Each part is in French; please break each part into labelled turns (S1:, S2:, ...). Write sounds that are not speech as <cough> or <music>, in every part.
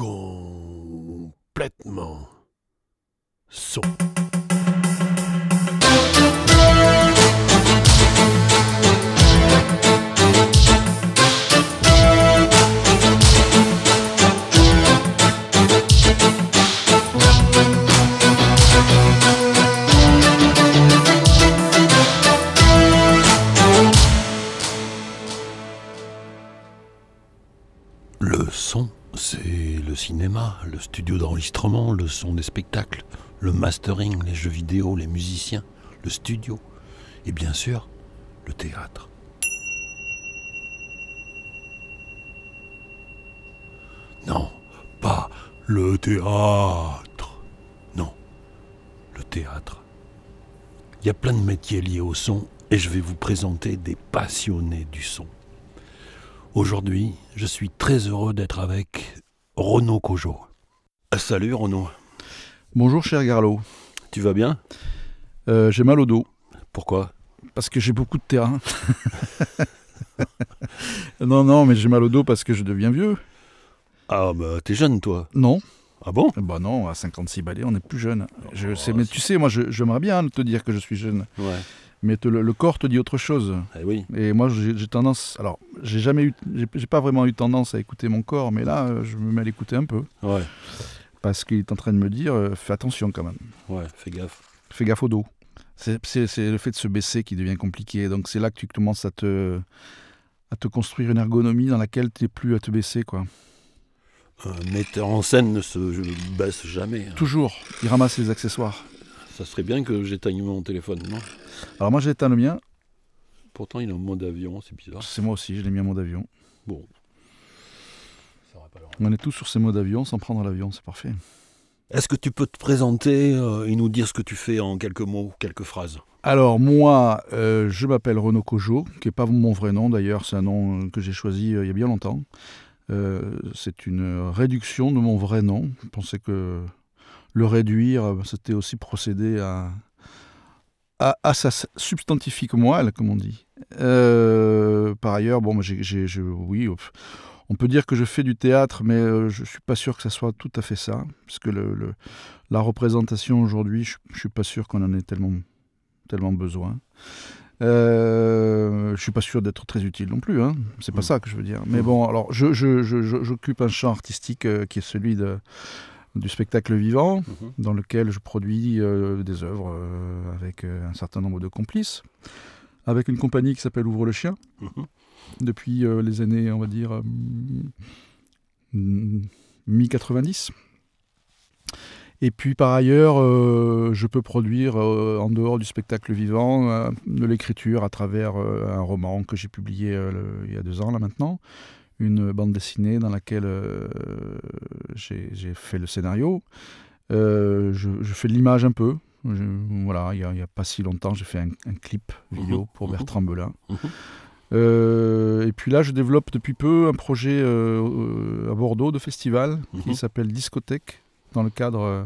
S1: complètement son. Le son, c'est le cinéma, le studio d'enregistrement, le son des spectacles, le mastering, les jeux vidéo, les musiciens, le studio et bien sûr le théâtre. Non, pas le théâtre. Non, le théâtre. Il y a plein de métiers liés au son et je vais vous présenter des passionnés du son. Aujourd'hui, je suis très heureux d'être avec Renaud Cojo. Salut Renaud,
S2: Bonjour cher Garlot.
S1: tu vas bien?
S2: Euh, j'ai mal au dos
S1: Pourquoi?
S2: Parce que j'ai beaucoup de terrain. <laughs> non, non, mais j'ai mal au dos parce que je deviens vieux.
S1: Ah bah t'es jeune toi.
S2: Non
S1: Ah bon?
S2: Bah non, à 56 balais, on est plus jeune. Je
S1: Oh,
S2: sais, mais tu sais, moi, je- j'aimerais bien te dire que je suis jeune,
S1: Ouais.
S2: Mais te- le, le corps te dit autre chose.
S1: Eh oui.
S2: Et moi, j'ai tendance. Alors, j'ai jamais eu, j'ai pas vraiment eu tendance à écouter mon corps, mais là, euh, je me mets à l'écouter un peu
S1: Ouais.
S2: parce qu'il est en train de me dire, euh, fais attention quand même.
S1: Ouais, fais gaffe.
S2: Fais gaffe au dos. C'est le fait de se baisser qui devient compliqué. Donc c'est là que tu commences à te, à te construire une ergonomie dans laquelle tu n'es plus à te baisser. quoi.
S1: Un metteur en scène ne se baisse jamais. hein.
S2: Toujours, il ramasse les accessoires.
S1: Ça serait bien que j'éteigne mon téléphone, non?
S2: Alors moi j'ai éteint le mien,
S1: Pourtant il est en mode avion, c'est bizarre.
S2: c'est moi aussi, je l'ai mis en mode avion.
S1: Bon. Ça pas.
S2: On est tous sur ces modes avion sans prendre l'avion, c'est parfait.
S1: Est-ce que tu peux te présenter euh, et nous dire ce que tu fais en quelques mots, quelques phrases?
S2: Alors moi, euh, je m'appelle Renaud Cojo, qui n'est pas mon vrai nom d'ailleurs, c'est un nom euh, que j'ai choisi euh, il y a bien longtemps. Euh, c'est une réduction de mon vrai nom. Je pensais que le réduire, euh, c'était aussi procéder à, à, à sa substantifique moelle, comme on dit. Euh, par ailleurs, bon, j'ai, j'ai- oui, on peut dire que je fais du théâtre, mais euh, je suis pas sûr que ça soit tout à fait ça, parce que le, le- la représentation aujourd'hui, je, je suis pas sûr qu'on en ait tellement tellement besoin. Euh, je suis pas sûr d'être très utile non plus, hein. c'est pas
S1: Mm.
S2: ça que je veux dire. Mais
S1: Mm.
S2: bon, alors je, je- je- je- j'occupe un champ artistique qui est celui de, du spectacle vivant,
S1: Mhm.
S2: dans lequel je produis euh, des œuvres euh, avec euh, un certain nombre de complices, avec une compagnie qui s'appelle Ouvre le Chien,
S1: Mhm.
S2: depuis les années, on va dire, euh, mm, mi-90. Et puis par ailleurs, je peux produire en dehors du spectacle vivant de l'écriture à travers un roman que j'ai publié il y a deux ans là maintenant, une bande dessinée dans laquelle euh, j'ai fait le scénario. Euh, je, je fais de l'image un peu. Je- voilà, il n'y a, pas si longtemps, j'ai fait un, un clip vidéo pour. Bertrand Belin. Euh, et puis là, je développe depuis peu un projet euh, à Bordeaux de festival qui s'appelle Discothèque, dans le cadre euh,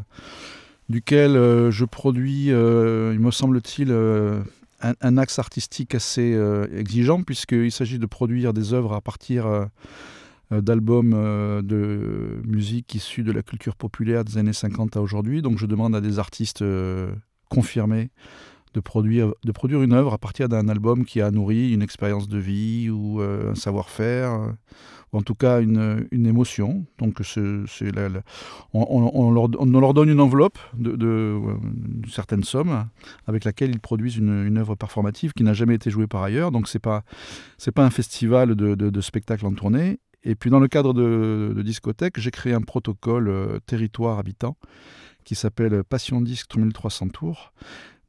S2: duquel je produis, il me semble-t-il, un, axe artistique assez euh, exigeant, puisqu'il s'agit de produire des œuvres à partir euh, euh, d'albums de musique issus de la culture populaire des années 50 à aujourd'hui. Donc je demande à des artistes confirmés de produire, de produire une œuvre à partir d'un album qui a nourri une expérience de vie ou euh, un savoir-faire, euh, ou en tout cas une, une émotion. Donc c'est, on, on- on leur, on leur donne une enveloppe de, de, euh, certaine somme avec laquelle ils produisent une, une œuvre performative qui n'a jamais été jouée par ailleurs. Donc c'est pas pas un festival de, de, spectacles en tournée. Et puis dans le cadre de, de discothèque, j'ai créé un protocole territoire habitant qui s'appelle Passion Disque 3300 tours,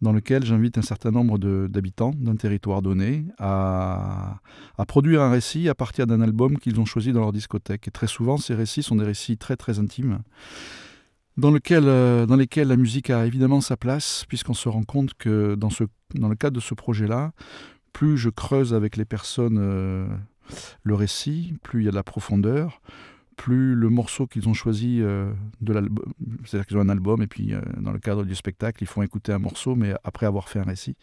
S2: dans lequel j'invite un certain nombre d'habitants d'un territoire donné à, produire un récit à partir d'un album qu'ils ont choisi dans leur discothèque. Et très souvent, ces récits sont des récits très très intimes, dans, euh, lesquels la musique a évidemment sa place, puisqu'on se rend compte que dans le cadre de ce projet-là, plus je creuse avec les personnes euh, le récit, plus il y a de la profondeur, plus le morceau qu'ils ont choisi euh, de l'album, c'est-à-dire qu'ils ont un album et puis euh, dans le cadre du spectacle, ils font écouter un morceau, mais après avoir fait un récit.